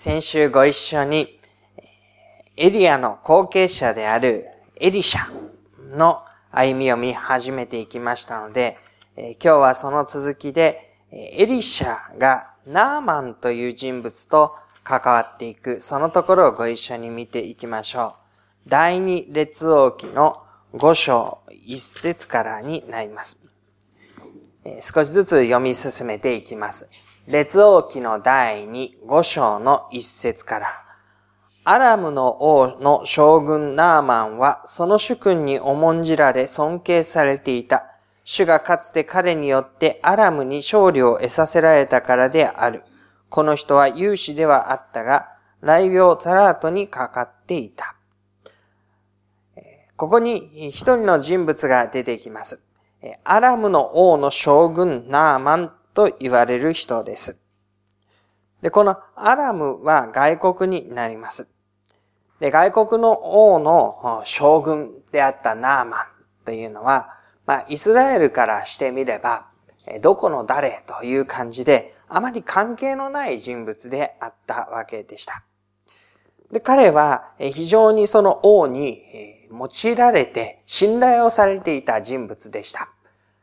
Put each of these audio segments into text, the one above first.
先週ご一緒に、エリアの後継者であるエリシャの歩みを見始めていきましたので、今日はその続きで、エリシャがナーマンという人物と関わっていく、そのところをご一緒に見ていきましょう。第二列王記の5章1節からになります。少しずつ読み進めていきます。列王記の第2、5章の1節から、アラムの王の将軍ナーマンは、その主君に重んじられ尊敬されていた。主がかつて彼によってアラムに勝利を得させられたからである。この人は勇士ではあったが、雷病ザラートにかかっていた。ここに一人の人物が出てきます。アラムの王の将軍ナーマンと言われる人です。で、このアラムは外国になります。で、外国の王の将軍であったナーマンというのは、まあ、イスラエルからしてみれば、どこの誰という感じで、あまり関係のない人物であったわけでした。で、彼は非常にその王に用いられて信頼をされていた人物でした。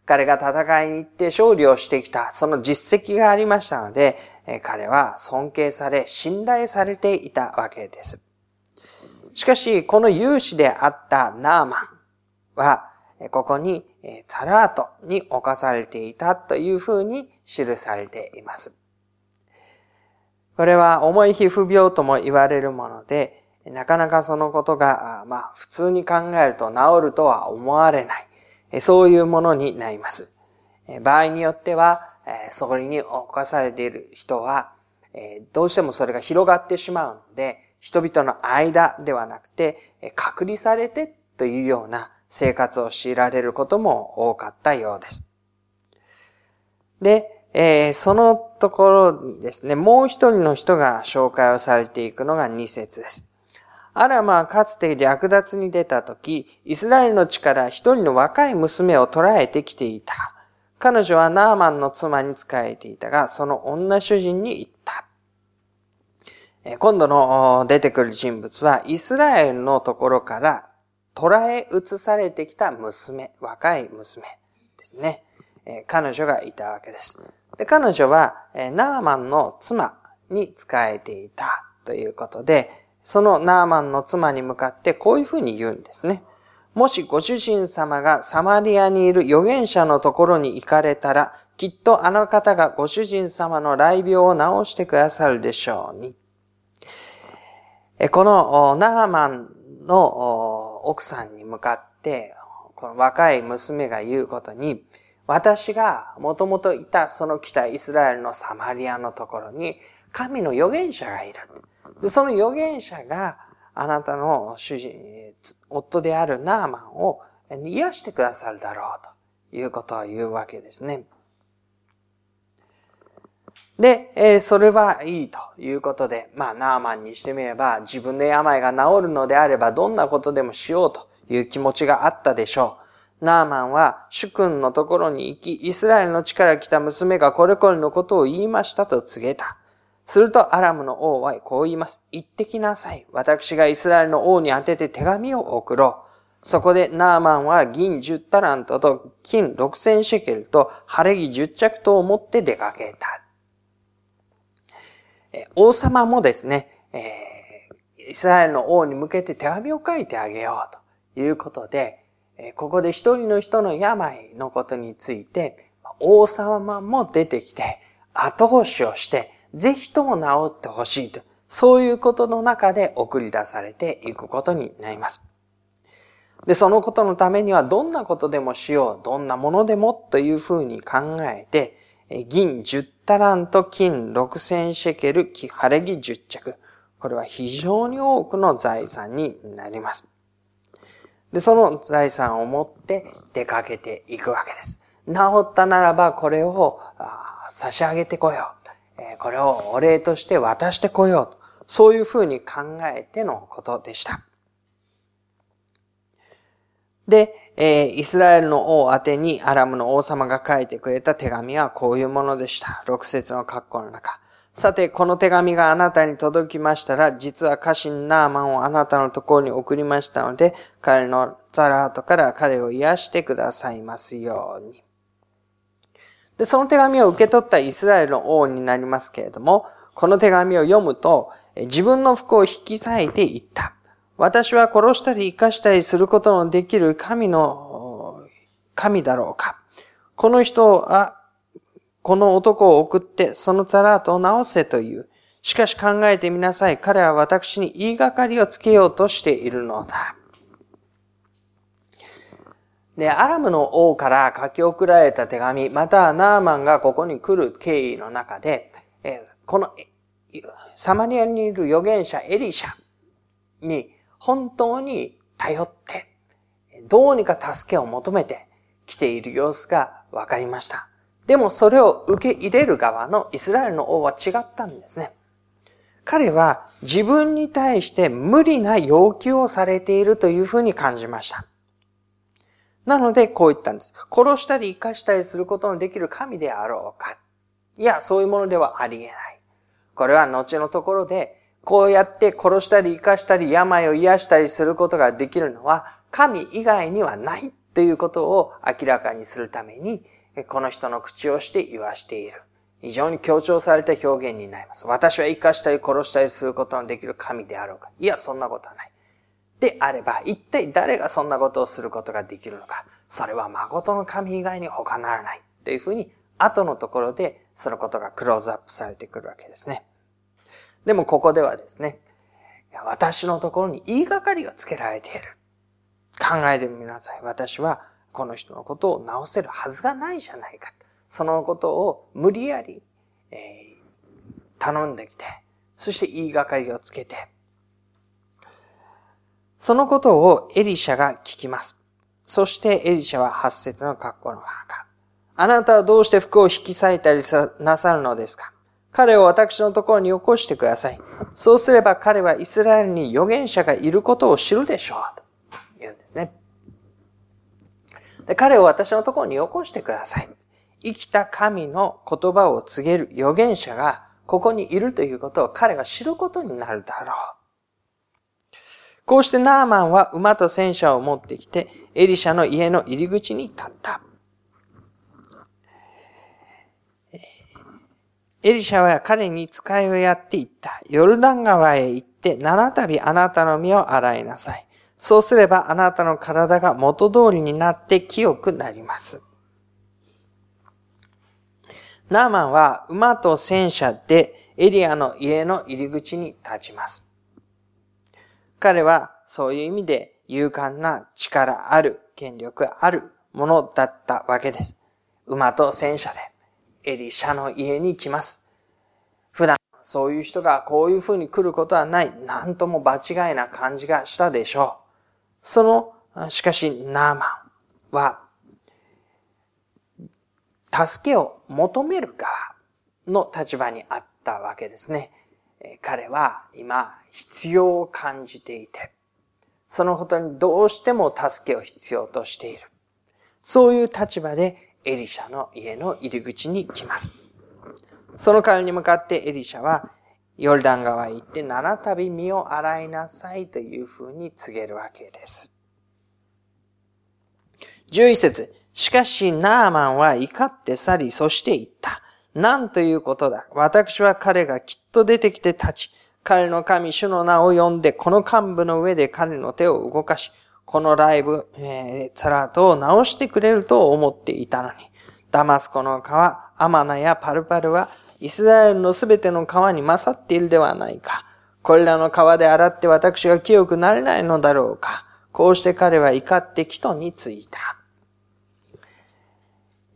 彼が戦いに行って勝利をしてきた、その実績がありましたので、彼は尊敬され、信頼されていたわけです。しかし、この勇士であったナーマンは、ここにタラートに侵されていたというふうに記されています。これは重い皮膚病とも言われるもので、なかなかそのことが、まあ、普通に考えると治るとは思われない。そういうものになります。場合によっては、そこに侵されている人は、どうしてもそれが広がってしまうので、人々の間ではなくて、隔離されてというような生活を強いられることも多かったようです。で、えー、そのところですね、もう一人の人が紹介をされていくのが二節です。アラマはかつて略奪に出た時、イスラエルの地から一人の若い娘を捕らえてきていた。彼女はナーマンの妻に仕えていたが、その女主人に言った。今度の出てくる人物は、イスラエルのところから捕らえ移されてきた娘、若い娘ですね。彼女がいたわけです。で彼女は、ナーマンの妻に仕えていたということで、そのナーマンの妻に向かってこういうふうに言うんですね。もしご主人様がサマリアにいる預言者のところに行かれたら、きっとあの方がご主人様の雷病を治してくださるでしょうに。このナーマンの奥さんに向かって、この若い娘が言うことに、私がもともといたその北イスラエルのサマリアのところに、神の預言者がいる。で、その預言者があなたの主人、夫であるナーマンを癒してくださるだろうということを言うわけですね。で、えそれはいいということで、まあ、ナーマンにしてみれば、自分で病が治るのであれば、どんなことでもしようという気持ちがあったでしょう。ナーマンは、主君のところに行き、イスラエルの地から来た娘がこれこれのことを言いましたと告げた。するとアラムの王はこう言います。行ってきなさい。私がイスラエルの王に宛てて手紙を送ろう。そこでナーマンは銀10タラントと金6000シェケルと晴れ着10着とを持って出かけた。王様もですね、イスラエルの王に向けて手紙を書いてあげようということで、ここで一人の人の病のことについて、王様も出てきて後押しをしてぜひとも治ってほしいと、そういうことの中で送り出されていくことになります。で、そのことのためにはどんなことでもしよう、どんなものでもというふうに考えて、銀10タラント、金6000シェケル、晴れ着10着。これは非常に多くの財産になります。で、その財産を持って出かけていくわけです。治ったならばこれを差し上げてこよう。これをお礼として渡してこようと、そういうふうに考えてのことでした。で、えイスラエルの王宛てにアラムの王様が書いてくれた手紙はこういうものでした。六節の括弧の中。さて、この手紙があなたに届きましたら、実は家臣ナーマンをあなたのところに送りましたので、彼のザラートから彼を癒してくださいますように。で、その手紙を受け取ったイスラエルの王になりますけれども、この手紙を読むと、自分の服を引き裂いていった。私は殺したり生かしたりすることのできる神の、神だろうか。この人はこの男を送ってそのザラートを直せという。しかし考えてみなさい。彼は私に言いがかりをつけようとしているのだ。で、アラムの王から書き送られた手紙、またナーマンがここに来る経緯の中で、このサマリアにいる預言者エリシャに本当に頼って、どうにか助けを求めて来ている様子がわかりました。でもそれを受け入れる側のイスラエルの王は違ったんですね。彼は自分に対して無理な要求をされているというふうに感じました。なのでこう言ったんです。殺したり生かしたりすることのできる神であろうか。いや、そういうものではありえない。これは後のところで、こうやって殺したり生かしたり病を癒したりすることができるのは神以外にはないということを明らかにするためにこの人の口をして言わしている。非常に強調された表現になります。私は生かしたり殺したりすることのできる神であろうか。いや、そんなことはない。であれば、一体誰がそんなことをすることができるのか。それは誠の神以外に他ならない。というふうに、後のところでそのことがクローズアップされてくるわけですね。でもここではですね、私のところに言いがかりがつけられている。考えてみなさい。私はこの人のことを直せるはずがないじゃないか。そのことを無理やり、えー、頼んできて、そして言いがかりをつけて、そのことをエリシャが聞きます。そしてエリシャは八節の格好の中。あなたはどうして服を引き裂いたりなさるのですか？彼を私のところに起こしてください。そうすれば彼はイスラエルに預言者がいることを知るでしょう。と言うんですね。で彼を私のところに起こしてください。生きた神の言葉を告げる預言者がここにいるということを彼が知ることになるだろう。こうしてナーマンは馬と戦車を持ってきて、エリシャの家の入り口に立った。エリシャは彼に使いをやっていった。ヨルダン川へ行って七度あなたの身を洗いなさい。そうすればあなたの体が元通りになって清くなります。ナーマンは馬と戦車でエリアの家の入り口に立ちます。彼はそういう意味で勇敢な力ある、権力あるものだったわけです。馬と戦車でエリシャの家に来ます。普段そういう人がこういう風に来ることはない、なんとも場違いな感じがしたでしょう。その、しかし、ナーマンは、助けを求める側の立場にあったわけですね。彼は今必要を感じていて、そのことにどうしても助けを必要としている。そういう立場でエリシャの家の入り口に来ます。その彼に向かってエリシャはヨルダン川へ行って七度身を洗いなさいというふうに告げるわけです。11節しかしナーマンは怒って去り、そして言った。なんということだ。私は彼がきっと出てきて立ち、彼の神主の名を呼んで、この幹部の上で彼の手を動かし、このライブ、えー、サラートを直してくれると思っていたのに、ダマスコの川、アマナやパルパルはイスラエルのすべての川に勝っているではないか。これらの川で洗って私が清くなれないのだろうか。こうして彼は怒って木とについた。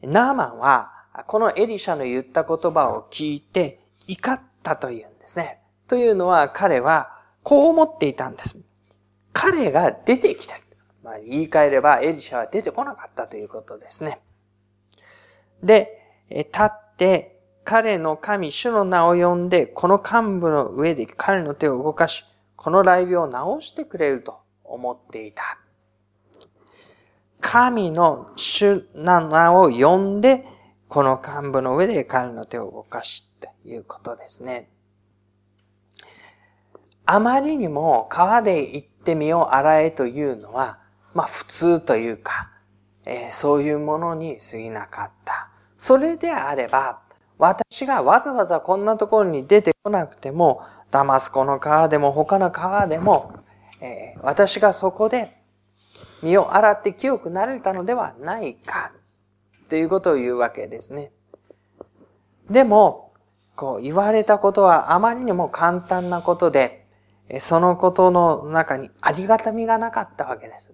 ナーマンは、このエリシャの言った言葉を聞いて怒ったというんですね。というのは彼はこう思っていたんです。彼が出てきた。まあ、言い換えればエリシャは出てこなかったということですね。で、立って彼の神、主の名を呼んで、この幹部の上で彼の手を動かし、この雷病を治してくれると思っていた。神の主な名を呼んで、この幹部の上で彼の手を動かしということですね。あまりにも川で行って身を洗えというのは、まあ普通というか、えー、そういうものに過ぎなかった。それであれば、私がわざわざこんなところに出てこなくても、ダマスコの川でも他の川でも、えー、私がそこで身を洗って清くなれたのではないか、ということを言うわけですね。でも、こう言われたことはあまりにも簡単なことで、そのことの中にありがたみがなかったわけです。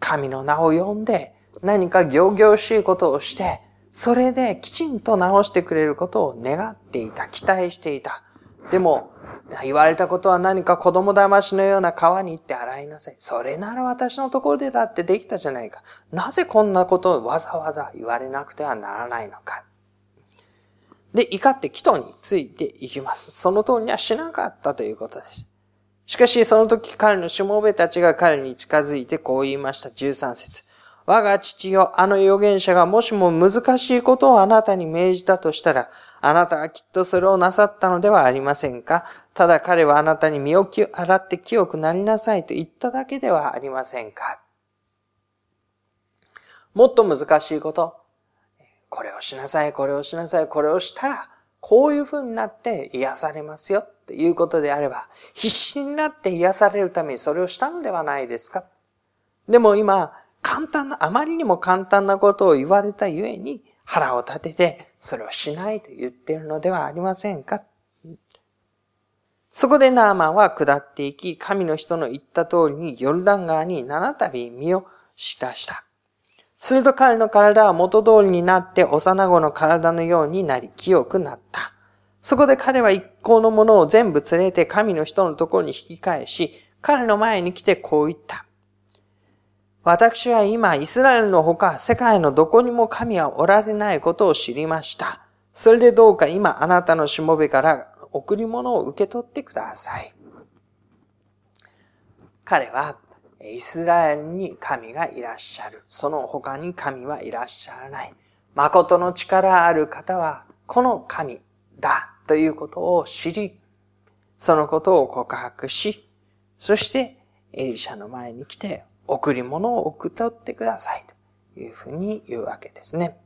神の名を呼んで何か行々しいことをして、それできちんと直してくれることを願っていた、期待していた。でも、言われたことは何か子供騙しのような川に行って洗いなさい。それなら私のところでだってできたじゃないか。なぜこんなことをわざわざ言われなくてはならないのか。で、怒って祈祷についていきます。その通りにはしなかったということです。しかし、その時彼のしもべたちが彼に近づいてこう言いました。13節我が父よ、あの預言者がもしも難しいことをあなたに命じたとしたら、あなたはきっとそれをなさったのではありませんか？ただ彼はあなたに身を洗って清くなりなさいと言っただけではありませんか？もっと難しいこと、これをしなさい、これをしなさい、これをしたら、こういう風になって癒されますよっていうことであれば、必死になって癒されるためにそれをしたのではないですかでも今、簡単な、あまりにも簡単なことを言われたゆえに腹を立ててそれをしないと言っているのではありませんかそこでナーマンは下っていき、神の人の言った通りにヨルダン川に七度身を浸した。すると彼の体は元通りになって幼子の体のようになり清くなった。そこで彼は一行のものを全部連れて神の人のところに引き返し、彼の前に来てこう言った。私は今、イスラエルのほか、世界のどこにも神はおられないことを知りました。それでどうか今、あなたのしもべから贈り物を受け取ってください。彼は、イスラエルに神がいらっしゃる。その他に神はいらっしゃらない。誠の力ある方は、この神だということを知り、そのことを告白し、そしてエリシャの前に来て贈り物を送ってくださいというふうに言うわけですね。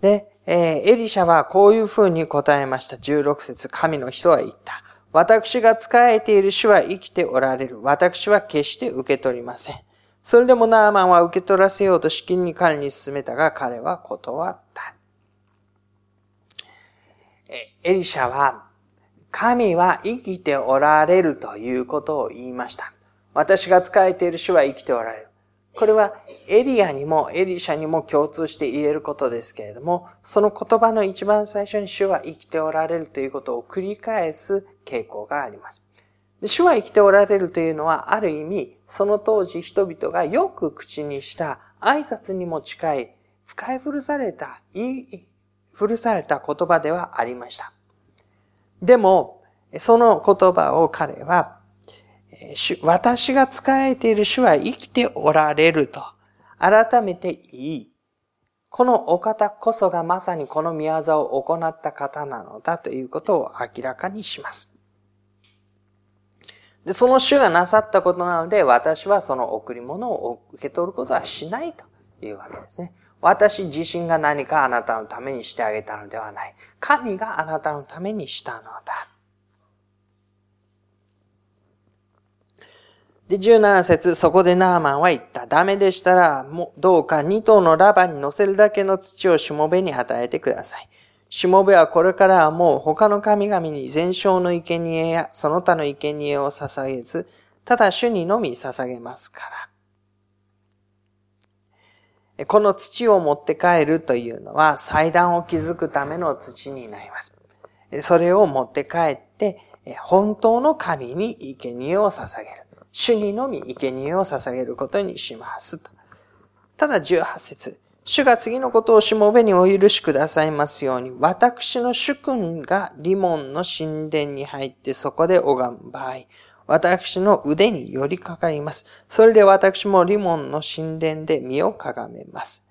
で、えー、エリシャはこういうふうに答えました。16節神の人は言った。私が仕えている主は生きておられる。私は決して受け取りません。それでもナーマンは受け取らせようと資金に彼に進めたが、彼は断った。エリシャは神は生きておられるということを言いました。私が仕えている主は生きておられる。これはエリアにもエリシャにも共通して言えることですけれども、その言葉の一番最初に主は生きておられるということを繰り返す傾向があります。主は生きておられるというのは、ある意味、その当時人々がよく口にした挨拶にも近い、使い古された、言い古された言葉ではありました。でも、その言葉を彼は、私が仕えている主は生きておられると、改めて言い、このお方こそがまさにこの宮沢を行った方なのだということを明らかにします。で、その主がなさったことなので、私はその贈り物を受け取ることはしないというわけですね。私自身が何かあなたのためにしてあげたのではない。神があなたのためにしたのだ。で、17節そこでナーマンは言った。ダメでしたら、もどうか二頭のラバに乗せるだけの土をしもべに与えてください。しもべはこれからはもう他の神々に全焼の生贄やその他の生贄を捧げず、ただ主にのみ捧げますから。この土を持って帰るというのは祭壇を築くための土になります。それを持って帰って、本当の神に生贄を捧げる。主にのみ生贄を捧げることにします。ただ18節主が次のことをしもべにお許しくださいますように、私の主君がリモンの神殿に入ってそこで拝む場合、私の腕に寄りかかります。それで私もリモンの神殿で身をかがめます。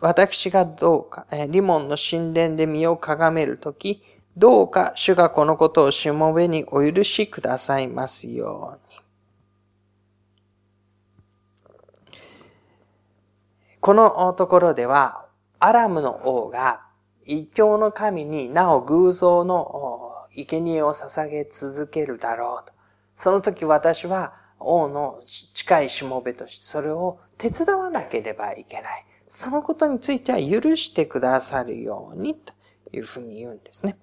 私がどうか、リモンの神殿で身をかがめるとき、どうか主がこのことをしもべにお許しくださいますように。このところでは、アラムの王が一教の神になお偶像の生贄を捧げ続けるだろうと。その時私は王の近いしもべとしてそれを手伝わなければいけない。そのことについては許してくださるようにというふうに言うんですね。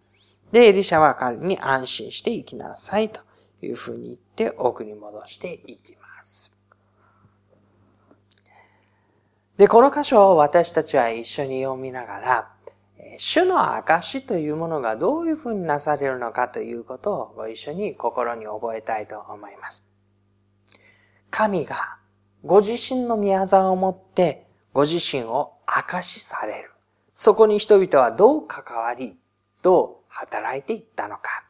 で、エリシャは彼に安心して行きなさいというふうに言って送り戻していきます。で、この箇所を私たちは一緒に読みながら、主の証というものがどういうふうになされるのかということをご一緒に心に覚えたいと思います。神がご自身の宮沢をもってご自身を証しされる。そこに人々はどう関わり、どう働いていったのか。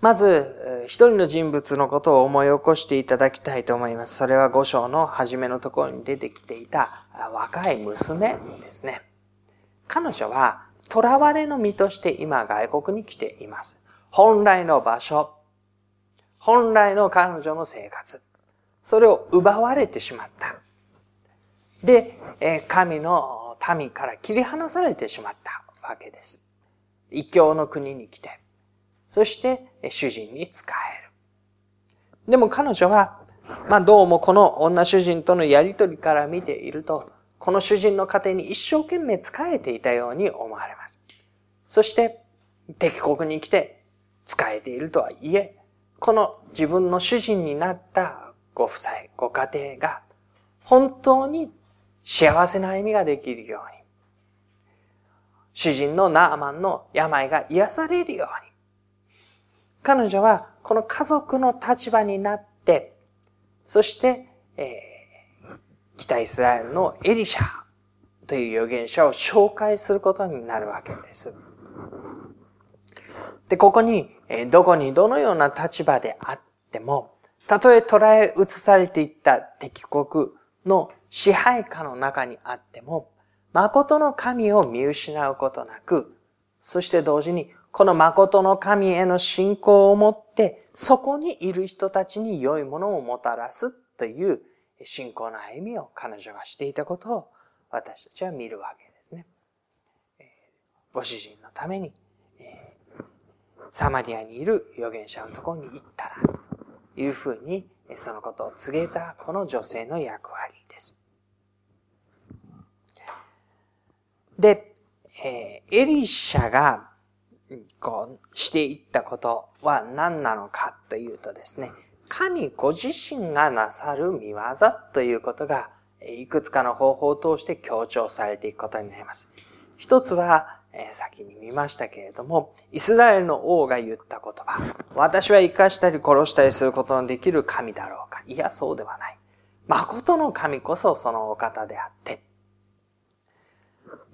まず、一人の人物のことを思い起こしていただきたいと思います。それは五章の初めのところに出てきていた若い娘ですね。彼女は、囚われの身として今外国に来ています。本来の場所、本来の彼女の生活、それを奪われてしまった。で、神の民から切り離されてしまったわけです。異教の国に来て、そして主人に仕える。でも彼女は、まあどうもこの女主人とのやりとりから見ていると、この主人の家庭に一生懸命仕えていたように思われます。そして、敵国に来て仕えているとはいえ、この自分の主人になったご夫妻、ご家庭が本当に幸せな歩みができるように、主人のナーマンの病が癒されるように、彼女はこの家族の立場になって、そして、えー、北イスラエルのエリシャという預言者を紹介することになるわけです。で、ここに、えどこにどのような立場であっても、たとえ捉え移されていった敵国の支配下の中にあっても、誠の神を見失うことなく、そして同時に、この誠の神への信仰を持って、そこにいる人たちに良いものをもたらすという信仰の歩みを彼女がしていたことを私たちは見るわけですね。ご主人のために、サマリアにいる預言者のところに行ったら、というふうにそのことを告げたこの女性の役割です。で、エリシャが、こう、していったことは何なのかというとですね、神ご自身がなさる見業ということが、いくつかの方法を通して強調されていくことになります。一つは、え、先に見ましたけれども、イスラエルの王が言った言葉。私は生かしたり殺したりすることのできる神だろうか。いや、そうではない。誠の神こそそのお方であって。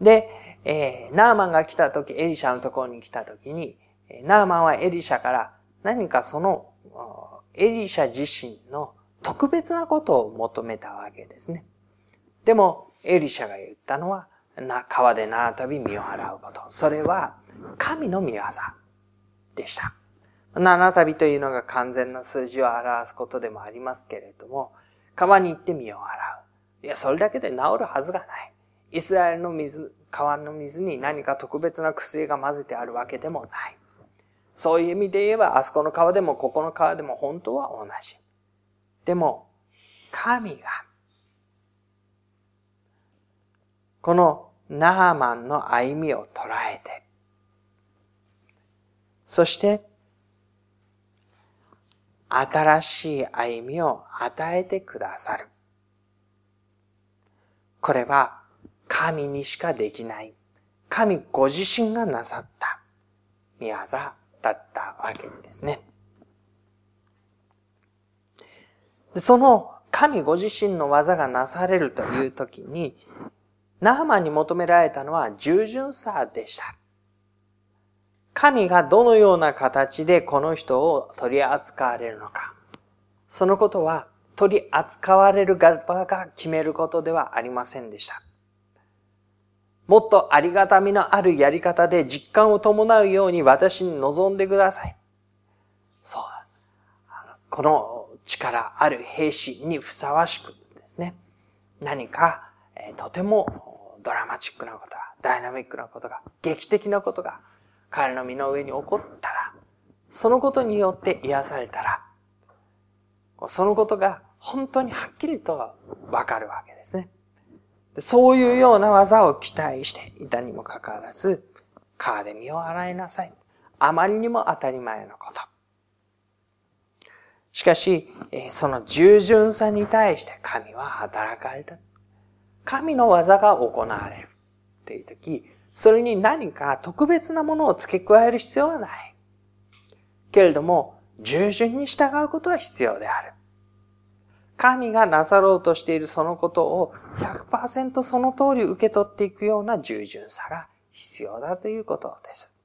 で、えー、ナーマンが来た時、エリシャのところに来た時に、ナーマンはエリシャから何かその、エリシャ自身の特別なことを求めたわけですね。でも、エリシャが言ったのは、川で七度身を洗うこと。それは、神の御業でした。七度というのが完全な数字を表すことでもありますけれども、川に行って身を洗う。いや、それだけで治るはずがない。イスラエルの水、川の水に何か特別な薬が混ぜてあるわけでもない。そういう意味で言えば、あそこの川でもここの川でも本当は同じ。でも、神が、このナーマンの歩みを捉えて、そして、新しい歩みを与えてくださる。これは神にしかできない。神ご自身がなさった見業だったわけですね。その神ご自身の技がなされるという時に、ナハマンに求められたのは従順さでした。神がどのような形でこの人を取り扱われるのか。そのことは取り扱われる側が決めることではありませんでした。もっとありがたみのあるやり方で実感を伴うように私に望んでください。そう。この力ある兵士にふさわしくですね。何か、えとてもドラマチックなことが、ダイナミックなことが、劇的なことが彼の身の上に起こったら、そのことによって癒されたら、そのことが本当にはっきりとわかるわけですね。そういうような技を期待していたにもかかわらず、川で身を洗いなさい。あまりにも当たり前のこと。しかし、その従順さに対して神は働かれた。神の技が行われる。というとき、それに何か特別なものを付け加える必要はない。けれども、従順に従うことは必要である。神がなさろうとしているそのことを100%その通り受け取っていくような従順さが必要だということです。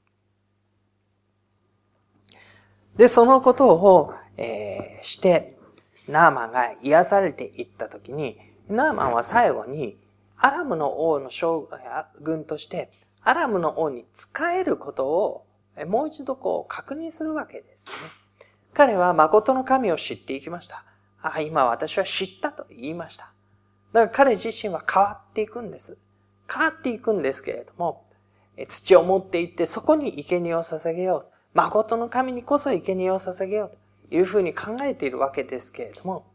で、そのことを、えー、して、ナーマンが癒されていったときに、ナーマンは最後に、アラムの王の将軍として、アラムの王に仕えることを、もう一度こう確認するわけですね。彼は誠の神を知っていきました。ああ、今私は知ったと言いました。だから彼自身は変わっていくんです。変わっていくんですけれども、土を持っていってそこに生贄を捧げよう。誠の神にこそ生贄を捧げようというふうに考えているわけですけれども、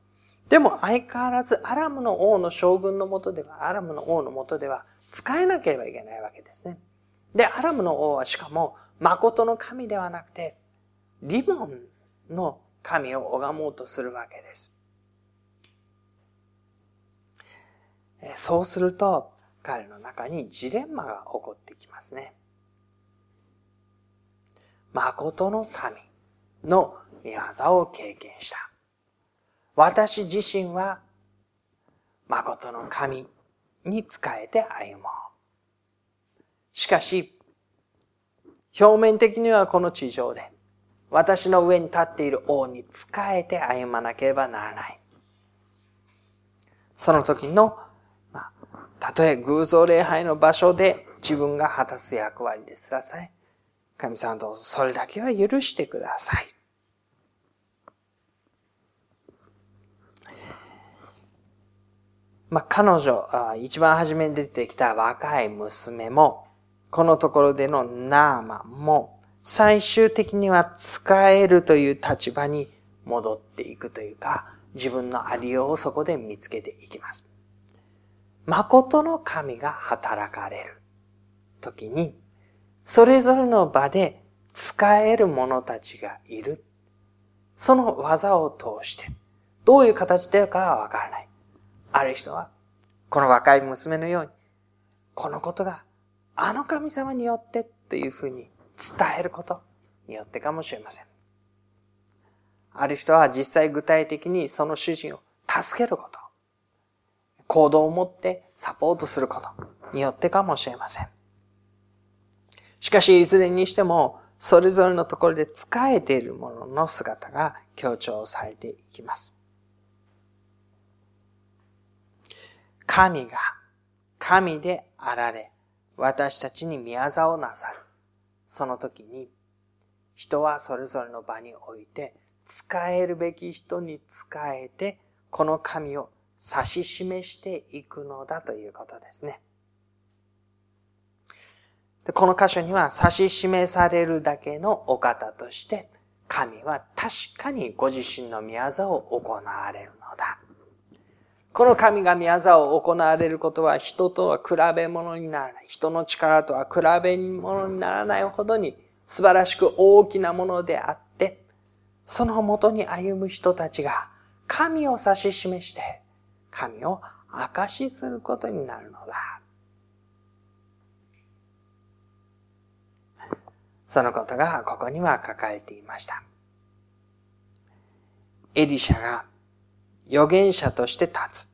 でも相変わらずアラムの王の将軍のもとでは、アラムの王のもとでは使えなければいけないわけですね。で、アラムの王はしかも誠の神ではなくて、リモンの神を拝もうとするわけです。そうすると、彼の中にジレンマが起こってきますね。誠の神の御業を経験した。私自身は誠の神に仕えて歩もう。しかし、表面的にはこの地上で私の上に立っている王に仕えて歩まなければならない。その時のたとえ偶像礼拝の場所で自分が果たす役割ですらさえ、神様どうぞそれだけは許してください。まあ、彼女、一番初めに出てきた若い娘も、このところでのナーマンも、最終的には使えるという立場に戻っていくというか、自分のありようをそこで見つけていきます。誠の神が働かれる時に、それぞれの場で使える者たちがいる。その技を通して、どういう形でかはわからない。ある人は、この若い娘のように、このことがあの神様によってっていうふうに伝えることによってかもしれません。ある人は実際具体的にその主人を助けること。行動を持ってサポートすることによってかもしれません。しかし、いずれにしても、それぞれのところで仕えているものの姿が強調されていきます。神が神であられ、私たちに宮業をなさる。その時に、人はそれぞれの場において、使えるべき人に使えて、この神を指し示していくのだということですね。でこの箇所には指し示されるだけのお方として、神は確かにご自身の宮業を行われるのだ。この神が宮業を行われることは人とは比べ物にならない。人の力とは比べ物にならないほどに素晴らしく大きなものであって、そのもとに歩む人たちが神を指し示して、神を証しすることになるのだ。そのことがここには書かれていました。エリシャが預言者として立つ。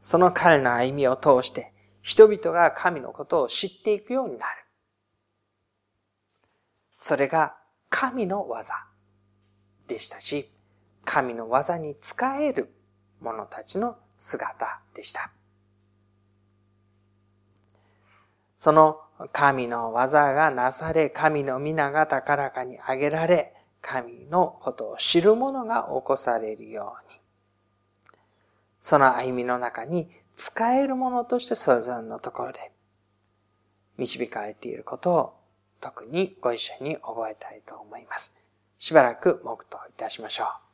その彼の歩みを通して人々が神のことを知っていくようになる。それが神の技でしたし、神の技に使える者たちの姿でした。その神の技がなされ、神の皆が高らかに上げられ、神のことを知る者が起こされるように。その歩みの中に使えるものとしてそれぞれのところで導かれていることを特にご一緒に覚えたいと思います。しばらく黙祷いたしましょう。